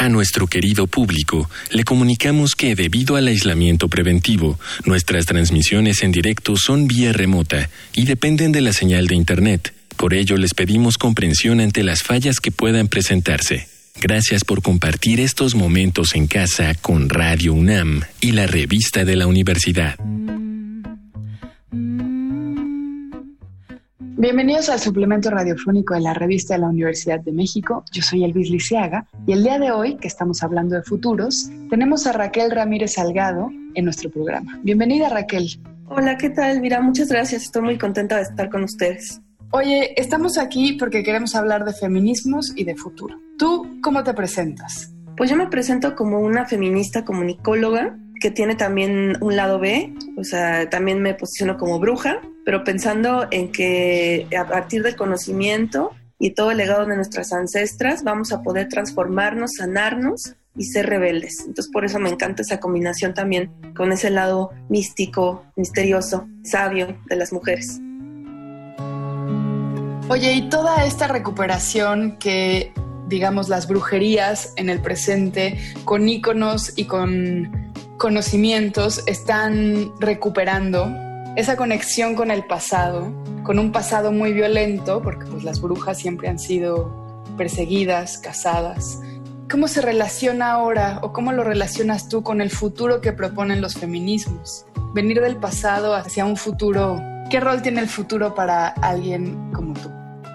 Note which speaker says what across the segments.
Speaker 1: A nuestro querido público le comunicamos que debido al aislamiento preventivo, nuestras transmisiones en directo son vía remota y dependen de la señal de Internet. Por ello les pedimos comprensión ante las fallas que puedan presentarse. Gracias por compartir estos momentos en casa con Radio UNAM y la revista de la universidad.
Speaker 2: Bienvenidos al suplemento radiofónico de la revista de la Universidad de México. Yo soy Elvis Liceaga y el día de hoy, que estamos hablando de futuros, tenemos a Raquel Ramírez Salgado en nuestro programa. Bienvenida Raquel.
Speaker 3: Hola, ¿qué tal? Mira, muchas gracias. Estoy muy contenta de estar con ustedes.
Speaker 2: Oye, estamos aquí porque queremos hablar de feminismos y de futuro. ¿Tú cómo te presentas?
Speaker 3: Pues yo me presento como una feminista comunicóloga que tiene también un lado B, o sea, también me posiciono como bruja, pero pensando en que a partir del conocimiento y todo el legado de nuestras ancestras vamos a poder transformarnos, sanarnos y ser rebeldes. Entonces por eso me encanta esa combinación también con ese lado místico, misterioso, sabio de las mujeres.
Speaker 2: Oye, y toda esta recuperación que, digamos, las brujerías en el presente, con íconos y con conocimientos están recuperando esa conexión con el pasado, con un pasado muy violento, porque pues las brujas siempre han sido perseguidas, casadas. ¿Cómo se relaciona ahora o cómo lo relacionas tú con el futuro que proponen los feminismos? Venir del pasado hacia un futuro, ¿qué rol tiene el futuro para alguien como tú?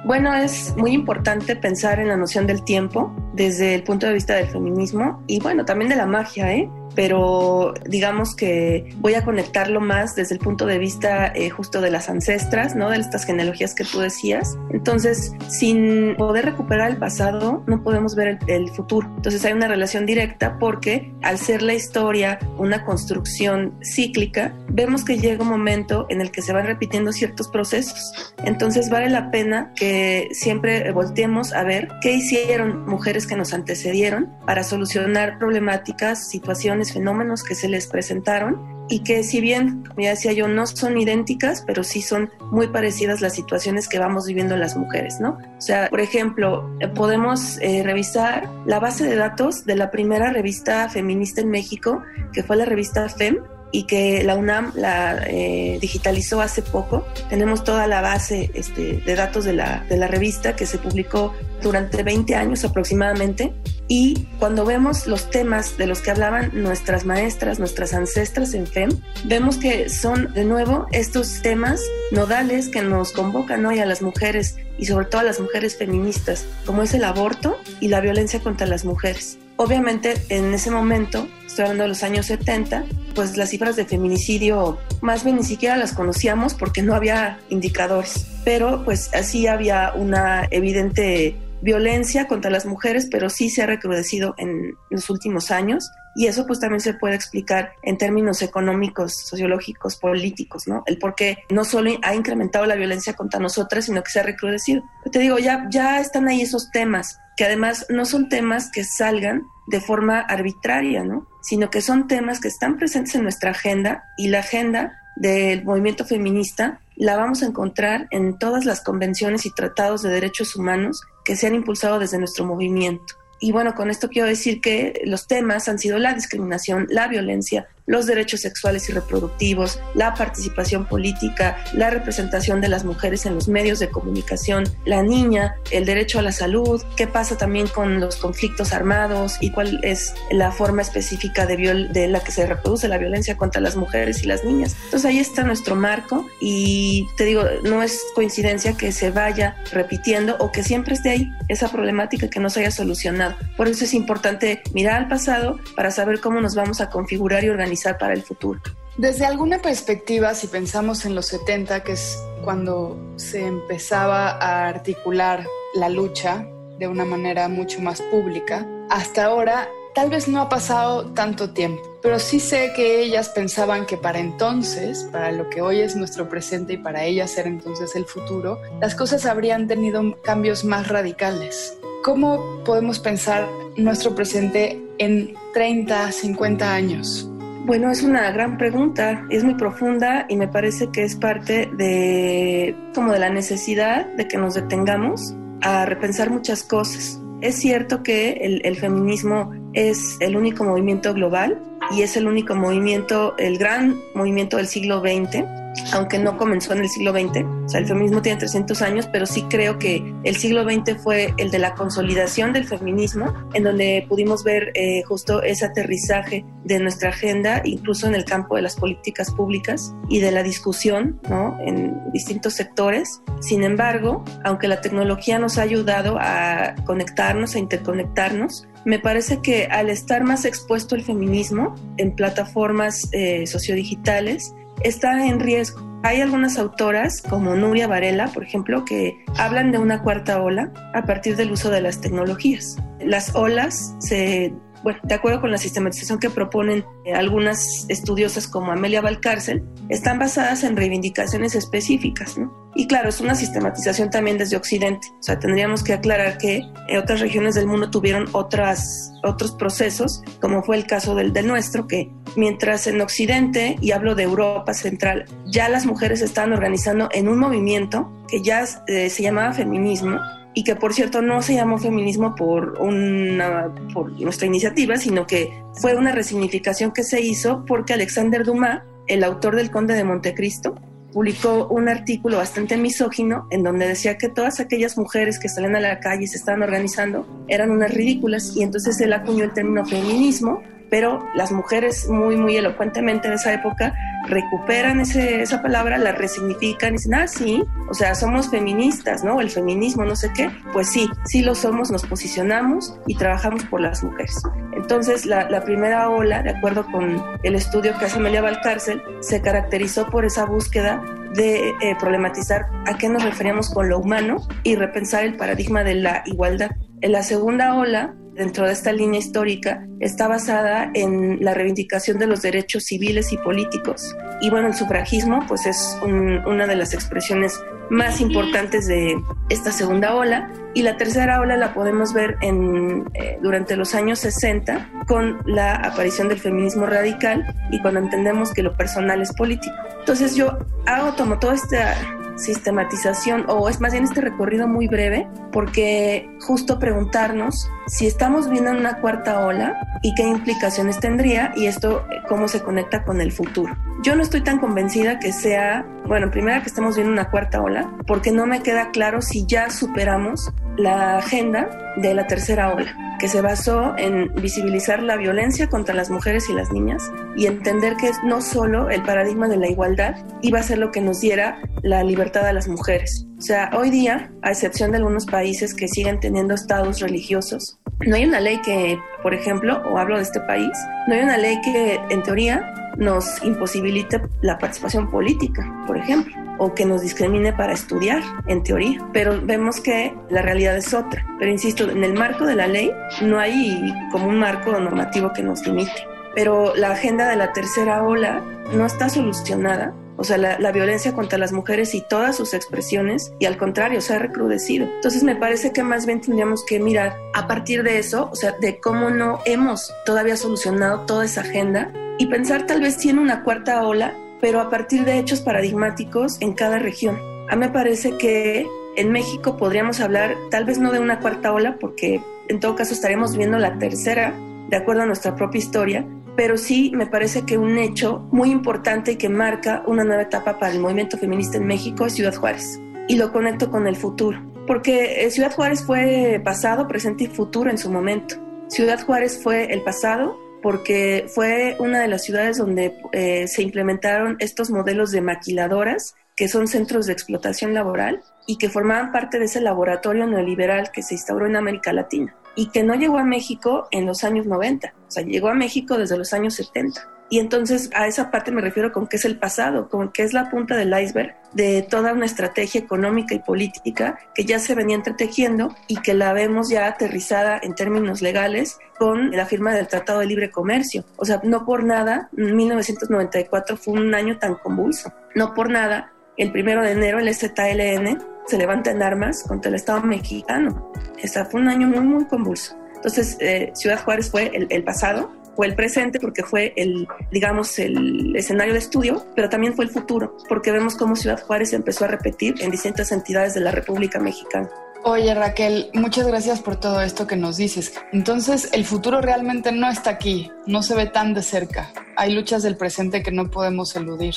Speaker 3: Bueno, es muy importante pensar en la noción del tiempo desde el punto de vista del feminismo y bueno, también de la magia, ¿eh? pero digamos que voy a conectarlo más desde el punto de vista eh, justo de las ancestras, ¿no? De estas genealogías que tú decías. Entonces, sin poder recuperar el pasado, no podemos ver el, el futuro. Entonces hay una relación directa porque al ser la historia una construcción cíclica, vemos que llega un momento en el que se van repitiendo ciertos procesos. Entonces vale la pena que siempre volteemos a ver qué hicieron mujeres que nos antecedieron para solucionar problemáticas, situaciones, fenómenos que se les presentaron y que si bien, como ya decía yo, no son idénticas, pero sí son muy parecidas las situaciones que vamos viviendo las mujeres, ¿no? O sea, por ejemplo, eh, podemos eh, revisar la base de datos de la primera revista feminista en México, que fue la revista FEM, y que la UNAM la eh, digitalizó hace poco. Tenemos toda la base este, de datos de la, de la revista que se publicó durante 20 años aproximadamente. Y cuando vemos los temas de los que hablaban nuestras maestras, nuestras ancestras en FEM, vemos que son de nuevo estos temas nodales que nos convocan hoy a las mujeres y sobre todo a las mujeres feministas, como es el aborto y la violencia contra las mujeres. Obviamente en ese momento, estoy hablando de los años 70, pues las cifras de feminicidio más bien ni siquiera las conocíamos porque no había indicadores, pero pues así había una evidente violencia contra las mujeres, pero sí se ha recrudecido en los últimos años y eso pues también se puede explicar en términos económicos, sociológicos, políticos, ¿no? El por qué no solo ha incrementado la violencia contra nosotras, sino que se ha recrudecido. te digo, ya, ya están ahí esos temas, que además no son temas que salgan de forma arbitraria, ¿no? Sino que son temas que están presentes en nuestra agenda y la agenda del movimiento feminista la vamos a encontrar en todas las convenciones y tratados de derechos humanos que se han impulsado desde nuestro movimiento. Y bueno, con esto quiero decir que los temas han sido la discriminación, la violencia, los derechos sexuales y reproductivos, la participación política, la representación de las mujeres en los medios de comunicación, la niña, el derecho a la salud, qué pasa también con los conflictos armados y cuál es la forma específica de, de la que se reproduce la violencia contra las mujeres y las niñas. Entonces ahí está nuestro marco y te digo, no es coincidencia que se vaya repitiendo o que siempre esté ahí esa problemática que no se haya solucionado. Por eso es importante mirar al pasado para saber cómo nos vamos a configurar y organizar para el futuro.
Speaker 2: Desde alguna perspectiva, si pensamos en los 70, que es cuando se empezaba a articular la lucha de una manera mucho más pública, hasta ahora tal vez no ha pasado tanto tiempo, pero sí sé que ellas pensaban que para entonces, para lo que hoy es nuestro presente y para ellas era entonces el futuro, las cosas habrían tenido cambios más radicales. ¿Cómo podemos pensar nuestro presente en 30, 50 años?
Speaker 3: Bueno, es una gran pregunta, es muy profunda y me parece que es parte de como de la necesidad de que nos detengamos a repensar muchas cosas. es cierto que el, el feminismo es el único movimiento global y es el único movimiento, el gran movimiento del siglo XX aunque no comenzó en el siglo XX. O sea, el feminismo tiene 300 años, pero sí creo que el siglo XX fue el de la consolidación del feminismo, en donde pudimos ver eh, justo ese aterrizaje de nuestra agenda, incluso en el campo de las políticas públicas y de la discusión, ¿no? En distintos sectores. Sin embargo, aunque la tecnología nos ha ayudado a conectarnos, a interconectarnos, me parece que al estar más expuesto el feminismo en plataformas eh, sociodigitales, está en riesgo. Hay algunas autoras, como Nuria Varela, por ejemplo, que hablan de una cuarta ola a partir del uso de las tecnologías. Las olas se bueno, de acuerdo con la sistematización que proponen eh, algunas estudiosas como Amelia Valcárcel, están basadas en reivindicaciones específicas, ¿no? Y claro, es una sistematización también desde Occidente. O sea, tendríamos que aclarar que en otras regiones del mundo tuvieron otras, otros procesos, como fue el caso del, del nuestro, que mientras en Occidente, y hablo de Europa Central, ya las mujeres estaban organizando en un movimiento que ya eh, se llamaba feminismo, y que por cierto no se llamó feminismo por, una, por nuestra iniciativa, sino que fue una resignificación que se hizo porque Alexander Dumas, el autor del Conde de Montecristo, publicó un artículo bastante misógino en donde decía que todas aquellas mujeres que salen a la calle y se estaban organizando eran unas ridículas y entonces él acuñó el término feminismo pero las mujeres muy, muy elocuentemente de esa época recuperan ese, esa palabra, la resignifican y dicen, ah, sí, o sea, somos feministas, ¿no? El feminismo, no sé qué. Pues sí, sí lo somos, nos posicionamos y trabajamos por las mujeres. Entonces, la, primera ola, de acuerdo con el estudio que hace Amelia Valcárcel, se caracterizó por esa búsqueda de eh, problematizar a qué nos referíamos con lo humano y repensar el paradigma de la igualdad. En la segunda ola, dentro de esta línea histórica está basada en la reivindicación de los derechos civiles y políticos. Y bueno, el sufragismo pues es una de las expresiones más importantes de esta segunda ola. Y la tercera ola la podemos ver en, eh, durante los años 60 con la aparición del feminismo radical y cuando entendemos que lo personal es político. Entonces yo hago, como toda esta sistematización o es más bien este recorrido muy breve porque justo preguntarnos si estamos viendo una cuarta ola y qué implicaciones tendría y esto eh, cómo se conecta con el futuro. Yo no estoy tan convencida que sea, bueno, primero que estemos viendo una cuarta ola porque no me queda claro si ya superamos la agenda de la tercera ola que se basó en visibilizar la violencia contra las mujeres y las niñas y entender que no solo el paradigma de la igualdad iba a ser lo que nos diera la libertad a las mujeres. O sea, hoy día, a excepción de algunos países que siguen teniendo estados religiosos, no hay una ley que, por ejemplo, o hablo de este país, no hay una ley que en teoría nos imposibilite la participación política, por ejemplo o que nos discrimine para estudiar, en teoría. Pero vemos que la realidad es otra. Pero insisto, en el marco de la ley no hay como un marco normativo que nos limite. Pero la agenda de la tercera ola no está solucionada. O sea, la, violencia contra las mujeres y todas sus expresiones, y al contrario, se ha recrudecido. Entonces me parece que más bien tendríamos que mirar a partir de eso, o sea, de cómo no hemos todavía solucionado toda esa agenda y pensar tal vez si en una cuarta ola pero a partir de hechos paradigmáticos en cada región. A mí me parece que en México podríamos hablar tal vez no de una cuarta ola, porque en todo caso estaremos viendo la tercera, de acuerdo a nuestra propia historia, pero sí me parece que un hecho muy importante y que marca una nueva etapa para el movimiento feminista en México es Ciudad Juárez. Y lo conecto con el futuro, porque eh, Ciudad Juárez fue pasado, presente y futuro en su momento. Ciudad Juárez fue el pasado, porque fue una de las ciudades donde eh, se implementaron estos modelos de maquiladoras, que son centros de explotación laboral y que formaban parte de ese laboratorio neoliberal que se instauró en América Latina y que no llegó a México en los años 90, o sea, llegó a México desde los años 70. Y entonces a esa parte me refiero con que es el pasado, con que es la punta del iceberg de toda una estrategia económica y política que ya se venía entretejiendo y que la vemos ya aterrizada en términos legales con la firma del Tratado de Libre Comercio. O sea, no por nada, 1994 fue un año tan convulso. No por nada, el primero de enero el ZLN se levanta en armas contra el Estado mexicano. O sea, fue un año muy, muy convulso. Entonces, eh, Ciudad Juárez fue el, el pasado fue el presente porque fue el, digamos, el escenario de estudio, pero también fue el futuro, porque vemos cómo Ciudad Juárez empezó a repetir en distintas entidades de la República Mexicana.
Speaker 2: Oye Raquel, muchas gracias por todo esto que nos dices. Entonces, el futuro realmente no está aquí, no se ve tan de cerca. Hay luchas del presente que no podemos eludir.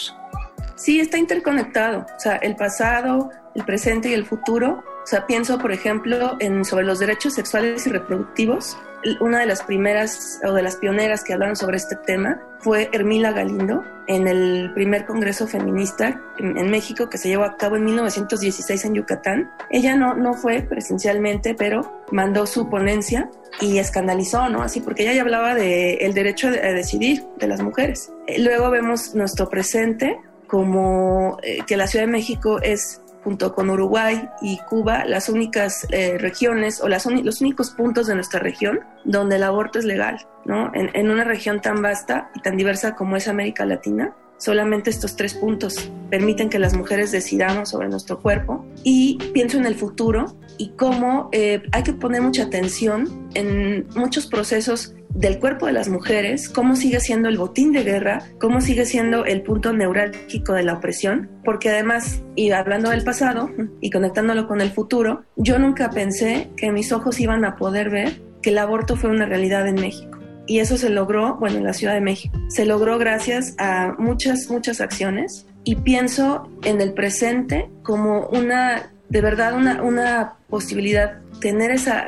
Speaker 3: Sí, está interconectado. O sea, el pasado, el presente y el futuro. O sea, pienso, por ejemplo, en sobre los derechos sexuales y reproductivos una de las primeras o de las pioneras que hablaron sobre este tema fue Hermila Galindo en el primer Congreso Feminista en, México que se llevó a cabo en 1916 en Yucatán. Ella no, no fue presencialmente, pero mandó su ponencia y escandalizó, ¿no? Así, porque ella ya hablaba del el derecho a decidir de las mujeres. Eh, luego vemos nuestro presente como eh, que la Ciudad de México es junto con Uruguay y Cuba, las únicas eh, regiones o los únicos puntos de nuestra región donde el aborto es legal, ¿no? En, en una región tan vasta y tan diversa como es América Latina, solamente estos tres puntos permiten que las mujeres decidamos sobre nuestro cuerpo y pienso en el futuro y cómo eh, hay que poner mucha atención en muchos procesos del cuerpo de las mujeres, cómo sigue siendo el botín de guerra, cómo sigue siendo el punto neurálgico de la opresión, porque además, y hablando del pasado y conectándolo con el futuro, yo nunca pensé que mis ojos iban a poder ver que el aborto fue una realidad en México. Y eso se logró, bueno, en la Ciudad de México. Se logró gracias a muchas, muchas acciones. Y pienso en el presente como una, de verdad, una, una posibilidad, tener esa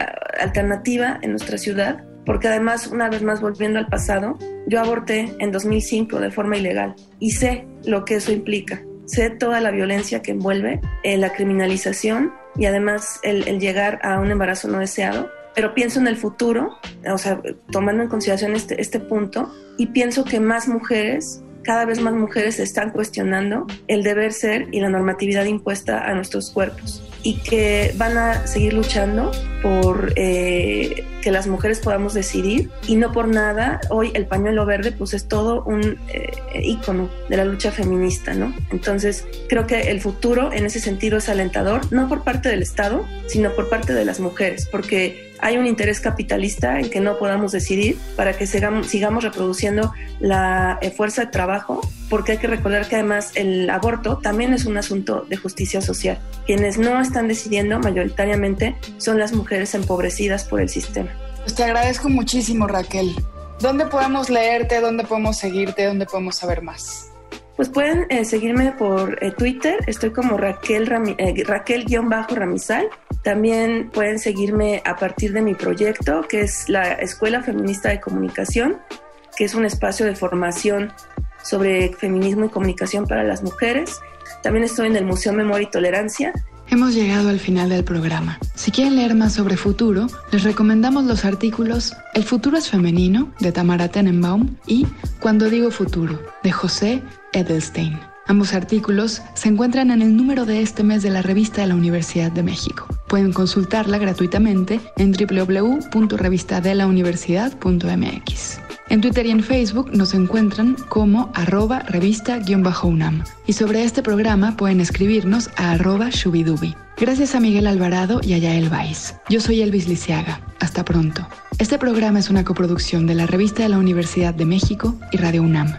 Speaker 3: alternativa en nuestra ciudad porque además, una vez más volviendo al pasado, yo aborté en 2005 de forma ilegal y sé lo que eso implica. Sé toda la violencia que envuelve, eh, la criminalización y además el, el llegar a un embarazo no deseado. Pero pienso en el futuro, o sea, tomando en consideración este, este punto, y pienso que más mujeres cada vez más mujeres están cuestionando el deber ser y la normatividad impuesta a nuestros cuerpos y que van a seguir luchando por eh, que las mujeres podamos decidir y no por nada hoy el pañuelo verde pues es todo un eh, ícono de la lucha feminista, ¿no? Entonces creo que el futuro en ese sentido es alentador, no por parte del Estado, sino por parte de las mujeres, porque hay un interés capitalista en que no podamos decidir para que sigamos, reproduciendo la eh, fuerza de trabajo, porque hay que recordar que además el aborto también es un asunto de justicia social. Quienes no están decidiendo mayoritariamente son las mujeres empobrecidas por el sistema.
Speaker 2: Pues te agradezco muchísimo, Raquel. ¿Dónde podemos leerte? ¿Dónde podemos seguirte? ¿Dónde podemos saber más?
Speaker 3: Pues pueden eh, seguirme por eh, Twitter, estoy como Raquel, Raquel-Ramizal también pueden seguirme a partir de mi proyecto, que es la Escuela Feminista de Comunicación, que es un espacio de formación sobre feminismo y comunicación para las mujeres. También estoy en el Museo Memoria y Tolerancia.
Speaker 2: Hemos llegado al final del programa. Si quieren leer más sobre futuro, les recomendamos los artículos El futuro es femenino, de Tamara Tenenbaum, y Cuando digo futuro, de José Edelstein. Ambos artículos se encuentran en el número de este mes de la revista de la Universidad de México. Pueden consultarla gratuitamente en www.revistadelauniversidad.mx. En Twitter y en Facebook nos encuentran como arroba revista-unam. Y sobre este programa pueden escribirnos a arroba shubidubi. Gracias a Miguel Alvarado y a Yael. Yo soy Elvis Lisiaga. Hasta pronto. Este programa es una coproducción de la Revista de la Universidad de México y Radio UNAM.